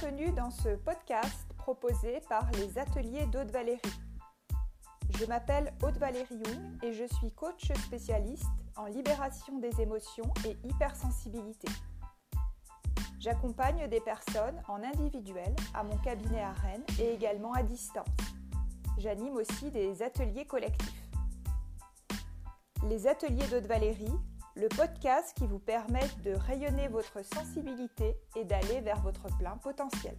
Bienvenue dans ce podcast proposé par les ateliers d'Aude Valérie. Je m'appelle Aude Valérie Young et je suis coach spécialiste en libération des émotions et hypersensibilité. J'accompagne des personnes en individuel à mon cabinet à Rennes et également à distance. J'anime aussi des ateliers collectifs. Les ateliers d'Aude Valérie le podcast qui vous permet de rayonner votre sensibilité et d'aller vers votre plein potentiel.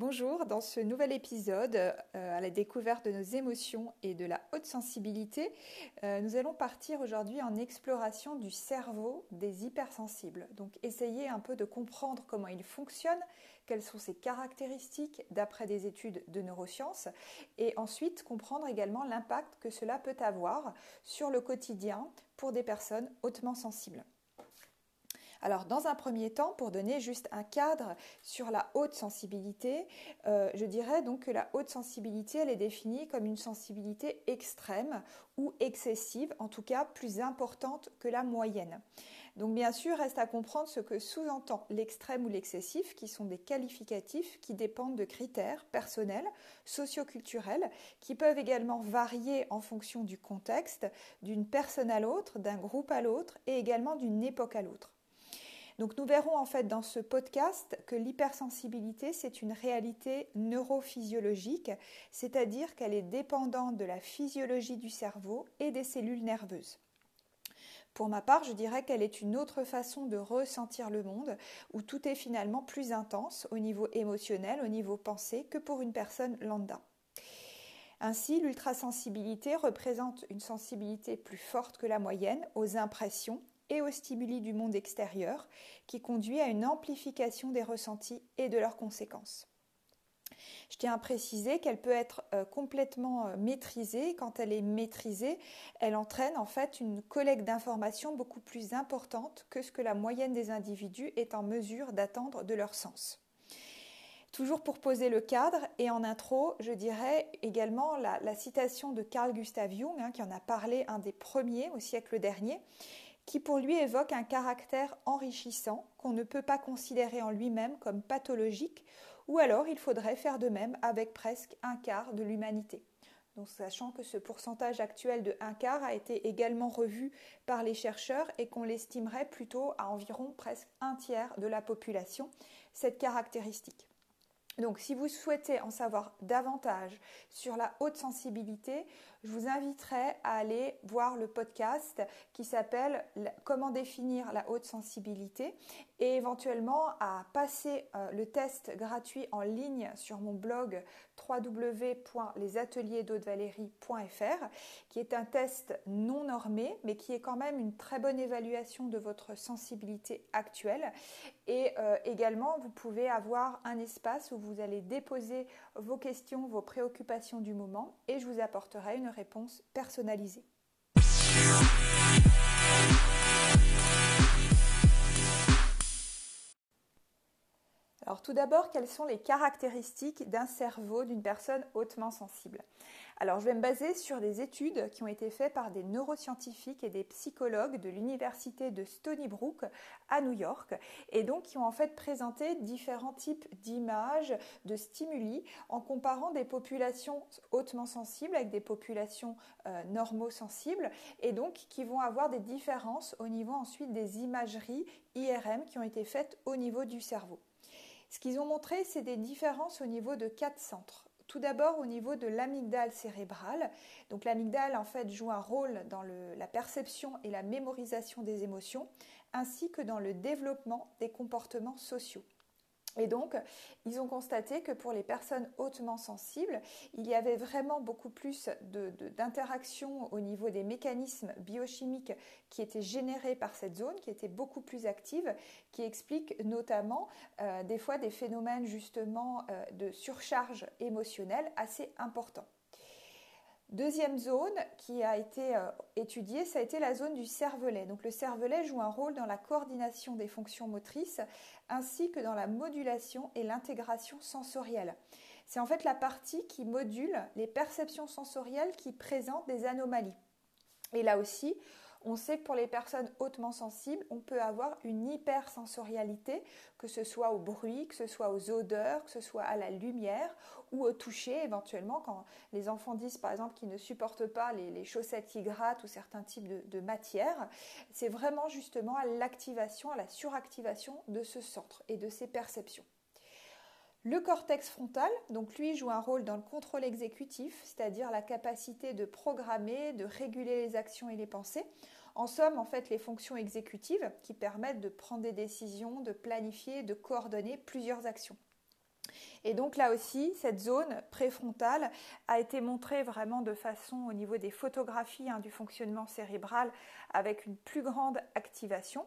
Bonjour, dans ce nouvel épisode euh, à la découverte de nos émotions et de la haute sensibilité, euh, nous allons partir aujourd'hui en exploration du cerveau des hypersensibles. Donc essayer un peu de comprendre comment il fonctionne, quelles sont ses caractéristiques d'après des études de neurosciences et ensuite comprendre également l'impact que cela peut avoir sur le quotidien pour des personnes hautement sensibles. Alors, dans un premier temps, pour donner juste un cadre sur la haute sensibilité, euh, je dirais donc que la haute sensibilité, elle est définie comme une sensibilité extrême ou excessive, en tout cas plus importante que la moyenne. Donc bien sûr, reste à comprendre ce que sous-entend l'extrême ou l'excessif, qui sont des qualificatifs qui dépendent de critères personnels, socioculturels, qui peuvent également varier en fonction du contexte, d'une personne à l'autre, d'un groupe à l'autre et également d'une époque à l'autre. Donc nous verrons en fait dans ce podcast que l'hypersensibilité, c'est une réalité neurophysiologique, c'est-à-dire qu'elle est dépendante de la physiologie du cerveau et des cellules nerveuses. Pour ma part, je dirais qu'elle est une autre façon de ressentir le monde, où tout est finalement plus intense au niveau émotionnel, au niveau pensée, que pour une personne lambda. Ainsi, l'ultrasensibilité représente une sensibilité plus forte que la moyenne aux impressions et aux stimuli du monde extérieur, qui conduit à une amplification des ressentis et de leurs conséquences. Je tiens à préciser qu'elle peut être euh, complètement euh, maîtrisée. Quand elle est maîtrisée, elle entraîne en fait une collecte d'informations beaucoup plus importante que ce que la moyenne des individus est en mesure d'attendre de leur sens. Toujours pour poser le cadre et en intro, je dirais également la, citation de Carl Gustav Jung, hein, qui en a parlé un des premiers au siècle dernier, qui pour lui évoque un caractère enrichissant qu'on ne peut pas considérer en lui-même comme pathologique, ou alors il faudrait faire de même avec presque un quart de l'humanité. Donc, sachant que ce pourcentage actuel de un quart a été également revu par les chercheurs et qu'on l'estimerait plutôt à environ presque un tiers de la population, cette caractéristique. Donc si vous souhaitez en savoir davantage sur la haute sensibilité, je vous inviterai à aller voir le podcast qui s'appelle Comment définir la haute sensibilité et éventuellement à passer euh, le test gratuit en ligne sur mon blog www.lesateliersdaudevalérie.fr qui est un test non normé mais qui est quand même une très bonne évaluation de votre sensibilité actuelle. Et euh, également vous pouvez avoir un espace où vous allez déposer vos questions, vos préoccupations du moment et je vous apporterai une réponse personnalisée. Alors tout d'abord, quelles sont les caractéristiques d'un cerveau d'une personne hautement sensible? Alors, je vais me baser sur des études qui ont été faites par des neuroscientifiques et des psychologues de l'université de Stony Brook à New York, et donc qui ont en fait présenté différents types d'images, de stimuli, en comparant des populations hautement sensibles avec des populations euh, normosensibles, et donc qui vont avoir des différences au niveau ensuite des imageries IRM qui ont été faites au niveau du cerveau. Ce qu'ils ont montré, c'est des différences au niveau de quatre centres. Tout d'abord au niveau de l'amygdale cérébrale. Donc l'amygdale en fait joue un rôle dans la perception et la mémorisation des émotions, ainsi que dans le développement des comportements sociaux. Et donc, ils ont constaté que pour les personnes hautement sensibles, il y avait vraiment beaucoup plus d'interaction au niveau des mécanismes biochimiques qui étaient générés par cette zone, qui étaient beaucoup plus actives, qui expliquent notamment euh, des fois des phénomènes justement euh, de surcharge émotionnelle assez importants. Deuxième zone qui a été euh, étudiée, ça a été la zone du cervelet. Donc le cervelet joue un rôle dans la coordination des fonctions motrices ainsi que dans la modulation et l'intégration sensorielle. C'est en fait la partie qui module les perceptions sensorielles qui présentent des anomalies. Et là aussi, On sait que pour les personnes hautement sensibles, on peut avoir une hypersensorialité, que ce soit au bruit, que ce soit aux odeurs, que ce soit à la lumière ou au toucher éventuellement quand les enfants disent par exemple qu'ils ne supportent pas les, chaussettes qui grattent ou certains types de, de matières. C'est vraiment justement à l'activation, à la suractivation de ce centre et de ces perceptions. Le cortex frontal, donc lui, joue un rôle dans le contrôle exécutif, c'est-à-dire la capacité de programmer, de réguler les actions et les pensées. En somme, en fait, les fonctions exécutives qui permettent de prendre des décisions, de planifier, de coordonner plusieurs actions. Et donc là aussi, cette zone préfrontale a été montrée vraiment de façon au niveau des photographies hein, du fonctionnement cérébral avec une plus grande activation.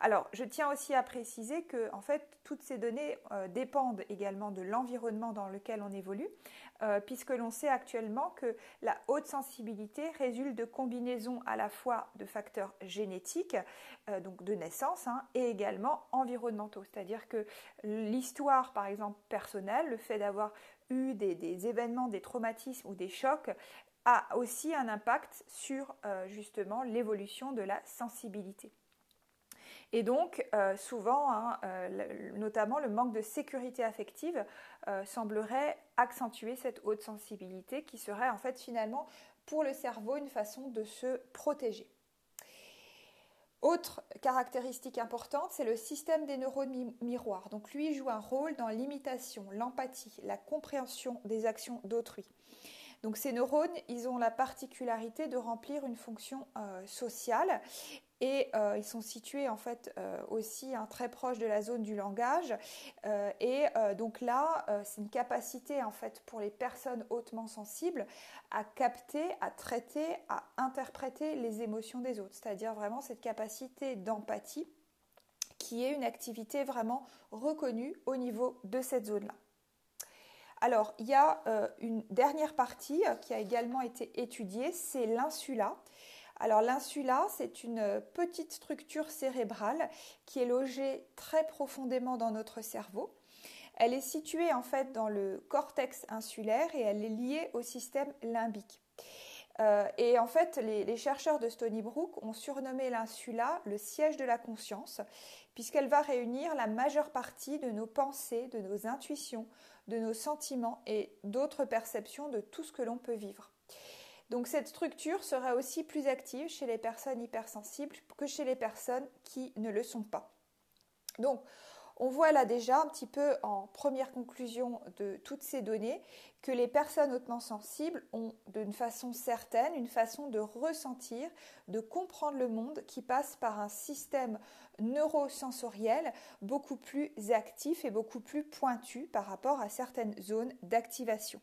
Alors, je tiens aussi à préciser que, en fait, toutes ces données euh, dépendent également de l'environnement dans lequel on évolue, euh, puisque l'on sait actuellement que la haute sensibilité résulte de combinaisons à la fois de facteurs génétiques, euh, donc de naissance, hein, et également environnementaux. C'est-à-dire que l'histoire, par exemple, personnelle, le fait d'avoir eu des, événements, des traumatismes ou des chocs, a aussi un impact sur justement l'évolution de la sensibilité. Et donc, euh, souvent, hein, euh, notamment le manque de sécurité affective euh, semblerait accentuer cette haute sensibilité qui serait en fait finalement pour le cerveau une façon de se protéger. Autre caractéristique importante, c'est le système des neurones miroirs. Donc lui joue un rôle dans l'imitation, l'empathie, la compréhension des actions d'autrui. Donc ces neurones, ils ont la particularité de remplir une fonction sociale et euh, ils sont situés en fait euh, aussi hein, très proches de la zone du langage euh, et donc là c'est une capacité en fait pour les personnes hautement sensibles à capter, à traiter, à interpréter les émotions des autres, c'est-à-dire vraiment cette capacité d'empathie qui est une activité vraiment reconnue au niveau de cette zone-là. Alors, il y a une dernière partie qui a également été étudiée, c'est l'insula. Alors l'insula, c'est une petite structure cérébrale qui est logée très profondément dans notre cerveau. Elle est située en fait dans le cortex insulaire et elle est liée au système limbique. Euh, et en fait, les, chercheurs de Stony Brook ont surnommé l'insula le siège de la conscience, puisqu'elle va réunir la majeure partie de nos pensées, de nos intuitions, de nos sentiments et d'autres perceptions de tout ce que l'on peut vivre. Donc cette structure sera aussi plus active chez les personnes hypersensibles que chez les personnes qui ne le sont pas. Donc on voit là déjà un petit peu en première conclusion de toutes ces données que les personnes hautement sensibles ont d'une façon certaine une façon de ressentir, de comprendre le monde qui passe par un système neurosensoriel beaucoup plus actif et beaucoup plus pointu par rapport à certaines zones d'activation.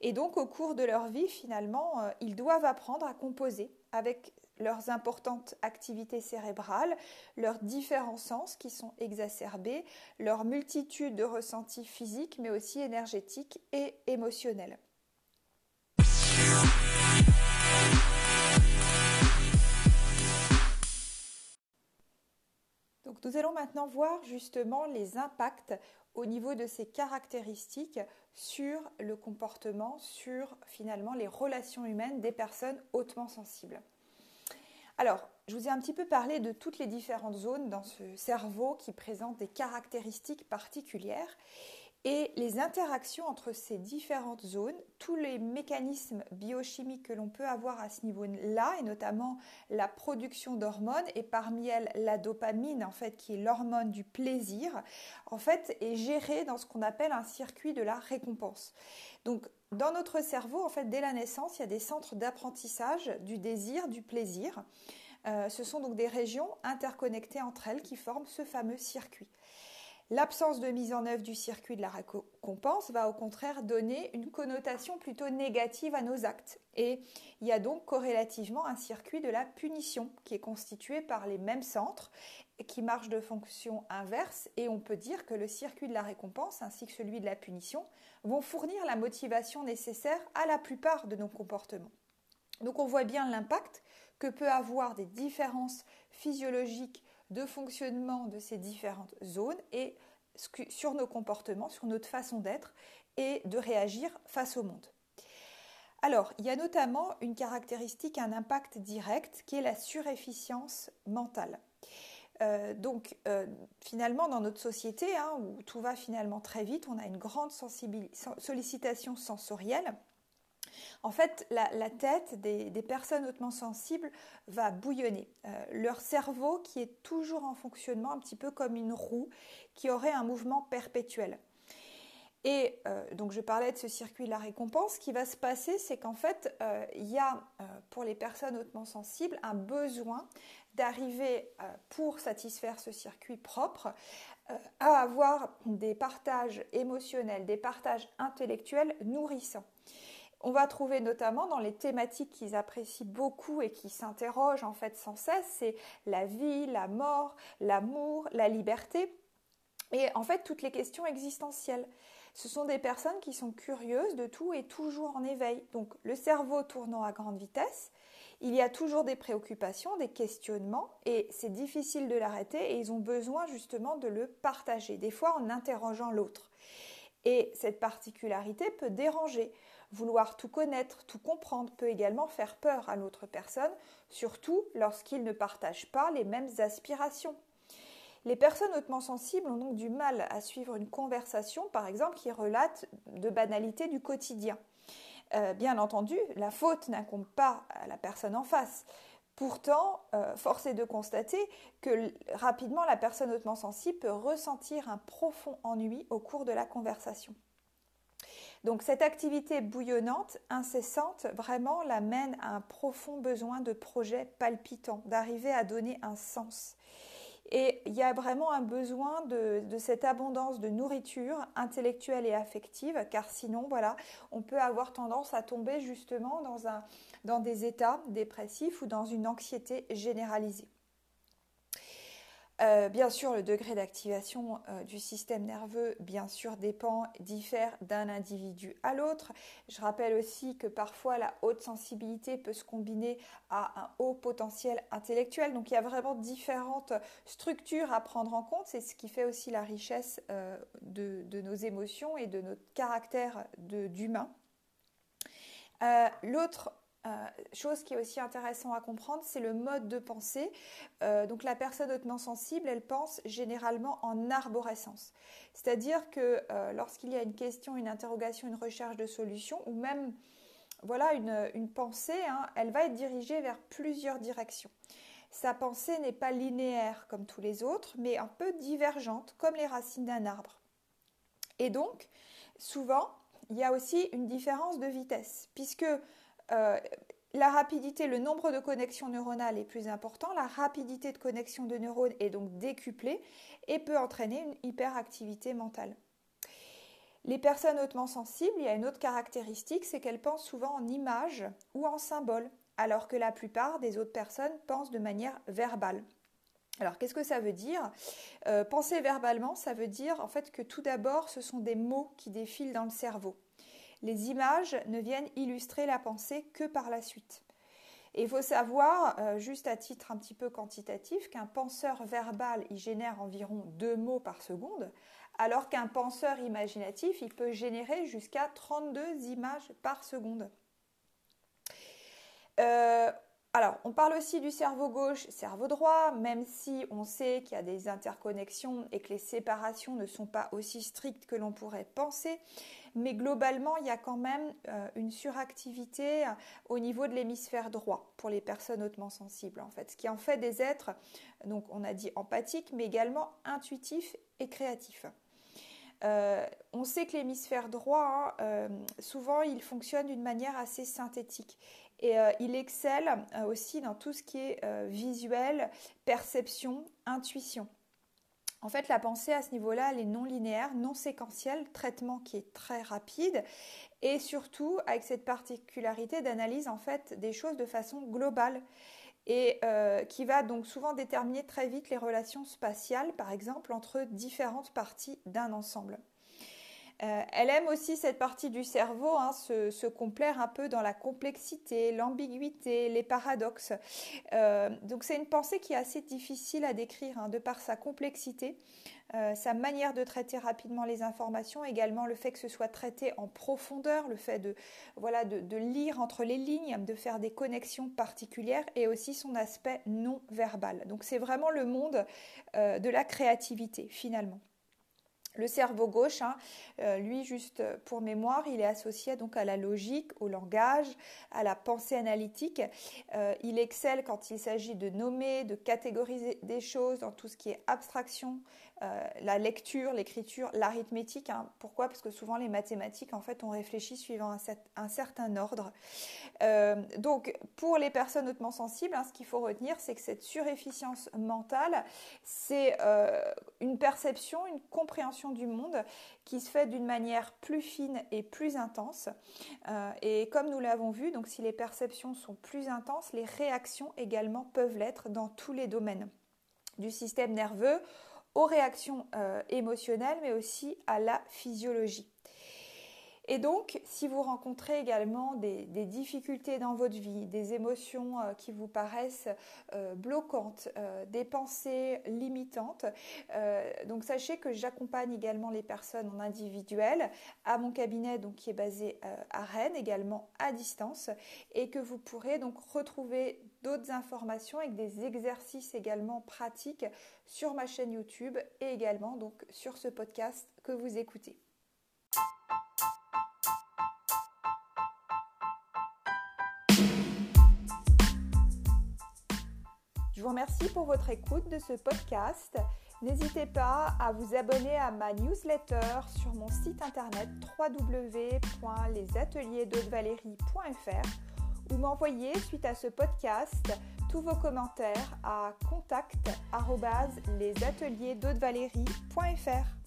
Et donc au cours de leur vie, finalement, euh, ils doivent apprendre à composer avec leurs importantes activités cérébrales, leurs différents sens qui sont exacerbés, leur multitude de ressentis physiques mais aussi énergétiques et émotionnels. Donc nous allons maintenant voir justement les impacts au niveau de ces caractéristiques sur le comportement, sur finalement les relations humaines des personnes hautement sensibles. Alors, je vous ai un petit peu parlé de toutes les différentes zones dans ce cerveau qui présentent des caractéristiques particulières et les interactions entre ces différentes zones, tous les mécanismes biochimiques que l'on peut avoir à ce niveau-là, et notamment la production d'hormones, et parmi elles la dopamine, en fait, qui est l'hormone du plaisir, en fait, est gérée dans ce qu'on appelle un circuit de la récompense. Donc, dans notre cerveau, en fait, dès la naissance, il y a des centres d'apprentissage du désir, du plaisir. Euh, ce sont donc des régions interconnectées entre elles qui forment ce fameux circuit. L'absence de mise en œuvre du circuit de la récompense va au contraire donner une connotation plutôt négative à nos actes. Et il y a donc corrélativement un circuit de la punition qui est constitué par les mêmes centres qui marche de fonction inverse. Et on peut dire que le circuit de la récompense ainsi que celui de la punition vont fournir la motivation nécessaire à la plupart de nos comportements. Donc on voit bien l'impact que peut avoir des différences physiologiques de fonctionnement de ces différentes zones et sur nos comportements, sur notre façon d'être et de réagir face au monde. Alors, il y a notamment une caractéristique, un impact direct, qui est la surefficience mentale. Euh, donc, euh, finalement, dans notre société, hein, où tout va finalement très vite, on a une grande sollicitation sensorielle. En fait, la, tête des, personnes hautement sensibles va bouillonner. Euh, leur cerveau, qui est toujours en fonctionnement, un petit peu comme une roue, qui aurait un mouvement perpétuel. Et donc je parlais de ce circuit de la récompense. Ce qui va se passer, c'est qu'en fait, il y a pour les personnes hautement sensibles un besoin d'arriver, euh, pour satisfaire ce circuit propre, euh, à avoir des partages émotionnels, des partages intellectuels nourrissants. On va trouver notamment dans les thématiques qu'ils apprécient beaucoup et qui s'interrogent en fait sans cesse, c'est la vie, la mort, l'amour, la liberté et en fait toutes les questions existentielles. Ce sont des personnes qui sont curieuses de tout et toujours en éveil. Donc le cerveau tournant à grande vitesse, il y a toujours des préoccupations, des questionnements, et c'est difficile de l'arrêter, et ils ont besoin justement de le partager, des fois en interrogeant l'autre. Et cette particularité peut déranger. Vouloir tout connaître, tout comprendre peut également faire peur à l'autre personne, surtout lorsqu'ils ne partagent pas les mêmes aspirations. Les personnes hautement sensibles ont donc du mal à suivre une conversation, par exemple, qui relate de banalités du quotidien. Euh, bien entendu, la faute n'incombe pas à la personne en face. Pourtant, euh, force est de constater que rapidement la personne hautement sensible peut ressentir un profond ennui au cours de la conversation. Donc cette activité bouillonnante, incessante, vraiment l'amène à un profond besoin de projet palpitant, d'arriver à donner un sens. Et il y a vraiment un besoin de, cette abondance de nourriture intellectuelle et affective, car sinon, voilà, on peut avoir tendance à tomber justement dans, des états dépressifs ou dans une anxiété généralisée. Euh, bien sûr, le degré d'activation euh, du système nerveux, bien sûr, dépend, diffère d'un individu à l'autre. Je rappelle aussi que parfois la haute sensibilité peut se combiner à un haut potentiel intellectuel. Donc il y a vraiment différentes structures à prendre en compte. C'est ce qui fait aussi la richesse euh, de, de, nos émotions et de notre caractère d'humain. L'autre euh, chose qui est aussi intéressant à comprendre, c'est le mode de pensée. Euh, donc la personne hautement sensible, elle pense généralement en arborescence. C'est-à-dire que euh, lorsqu'il y a une question, une interrogation, une recherche de solution, ou même voilà une, pensée, hein, elle va être dirigée vers plusieurs directions. Sa pensée n'est pas linéaire comme tous les autres, mais un peu divergente, comme les racines d'un arbre. Et donc, souvent, il y a aussi une différence de vitesse, puisque euh, la rapidité, le nombre de connexions neuronales est plus important, la rapidité de connexion de neurones est donc décuplée et peut entraîner une hyperactivité mentale. Les personnes hautement sensibles, il y a une autre caractéristique, c'est qu'elles pensent souvent en images ou en symboles, alors que la plupart des autres personnes pensent de manière verbale. Alors, qu'est-ce que ça veut dire? Euh, Penser verbalement, ça veut dire en fait que tout d'abord, ce sont des mots qui défilent dans le cerveau les images ne viennent illustrer la pensée que par la suite. Et il faut savoir, euh, juste à titre un petit peu quantitatif, qu'un penseur verbal, il génère environ deux mots par seconde, alors qu'un penseur imaginatif, il peut générer jusqu'à 32 images par seconde. Euh, alors, on parle aussi du cerveau gauche, cerveau droit, même si on sait qu'il y a des interconnexions et que les séparations ne sont pas aussi strictes que l'on pourrait penser mais globalement, il y a quand même euh, une suractivité euh, au niveau de l'hémisphère droit pour les personnes hautement sensibles, en fait, ce qui en fait des êtres, donc on a dit empathiques, mais également intuitifs et créatifs. Euh, on sait que l'hémisphère droit, hein, souvent, il fonctionne d'une manière assez synthétique. Et il excelle aussi dans tout ce qui est visuel, perception, intuition. En fait, la pensée à ce niveau-là, elle est non linéaire, non séquentielle, traitement qui est très rapide et surtout avec cette particularité d'analyse en fait des choses de façon globale et euh, qui va donc souvent déterminer très vite les relations spatiales, par exemple, entre différentes parties d'un ensemble. Elle aime aussi cette partie du cerveau, hein, se, complaire un peu dans la complexité, l'ambiguïté, les paradoxes. donc c'est une pensée qui est assez difficile à décrire hein, de par sa complexité. Euh, sa manière de traiter rapidement les informations, également le fait que ce soit traité en profondeur, le fait de, voilà, de, lire entre les lignes, de faire des connexions particulières et aussi son aspect non verbal. Donc c'est vraiment le monde euh, de la créativité finalement. Le cerveau gauche, hein, euh, lui, juste pour mémoire, il est associé donc à la logique, au langage, à la pensée analytique. il excelle quand il s'agit de nommer, de catégoriser des choses, dans tout ce qui est abstraction, euh, la lecture, l'écriture, l'arithmétique. Hein. Pourquoi? Parce que souvent les mathématiques, en fait, on réfléchit suivant un, certain ordre. Euh, donc, pour les personnes hautement sensibles, hein, ce qu'il faut retenir, c'est que cette surefficience mentale, c'est euh, une perception, une compréhension du monde qui se fait d'une manière plus fine et plus intense. et comme nous l'avons vu, donc si les perceptions sont plus intenses, les réactions également peuvent l'être dans tous les domaines du système nerveux aux réactions euh, émotionnelles, mais aussi à la physiologie. Et donc, si vous rencontrez également des, difficultés dans votre vie, des émotions euh, qui vous paraissent euh, bloquantes, des pensées limitantes, sachez que j'accompagne également les personnes en individuel à mon cabinet donc qui est basé à Rennes, également à distance, et que vous pourrez donc retrouver d'autres informations avec des exercices également pratiques sur ma chaîne YouTube et également sur ce podcast que vous écoutez. Vous remercie pour votre écoute de ce podcast. N'hésitez pas à vous abonner à ma newsletter sur mon site internet www.lesateliersdaudevalérie.fr ou m'envoyer suite à ce podcast tous vos commentaires à contact@lesateliersdaudevalérie.fr.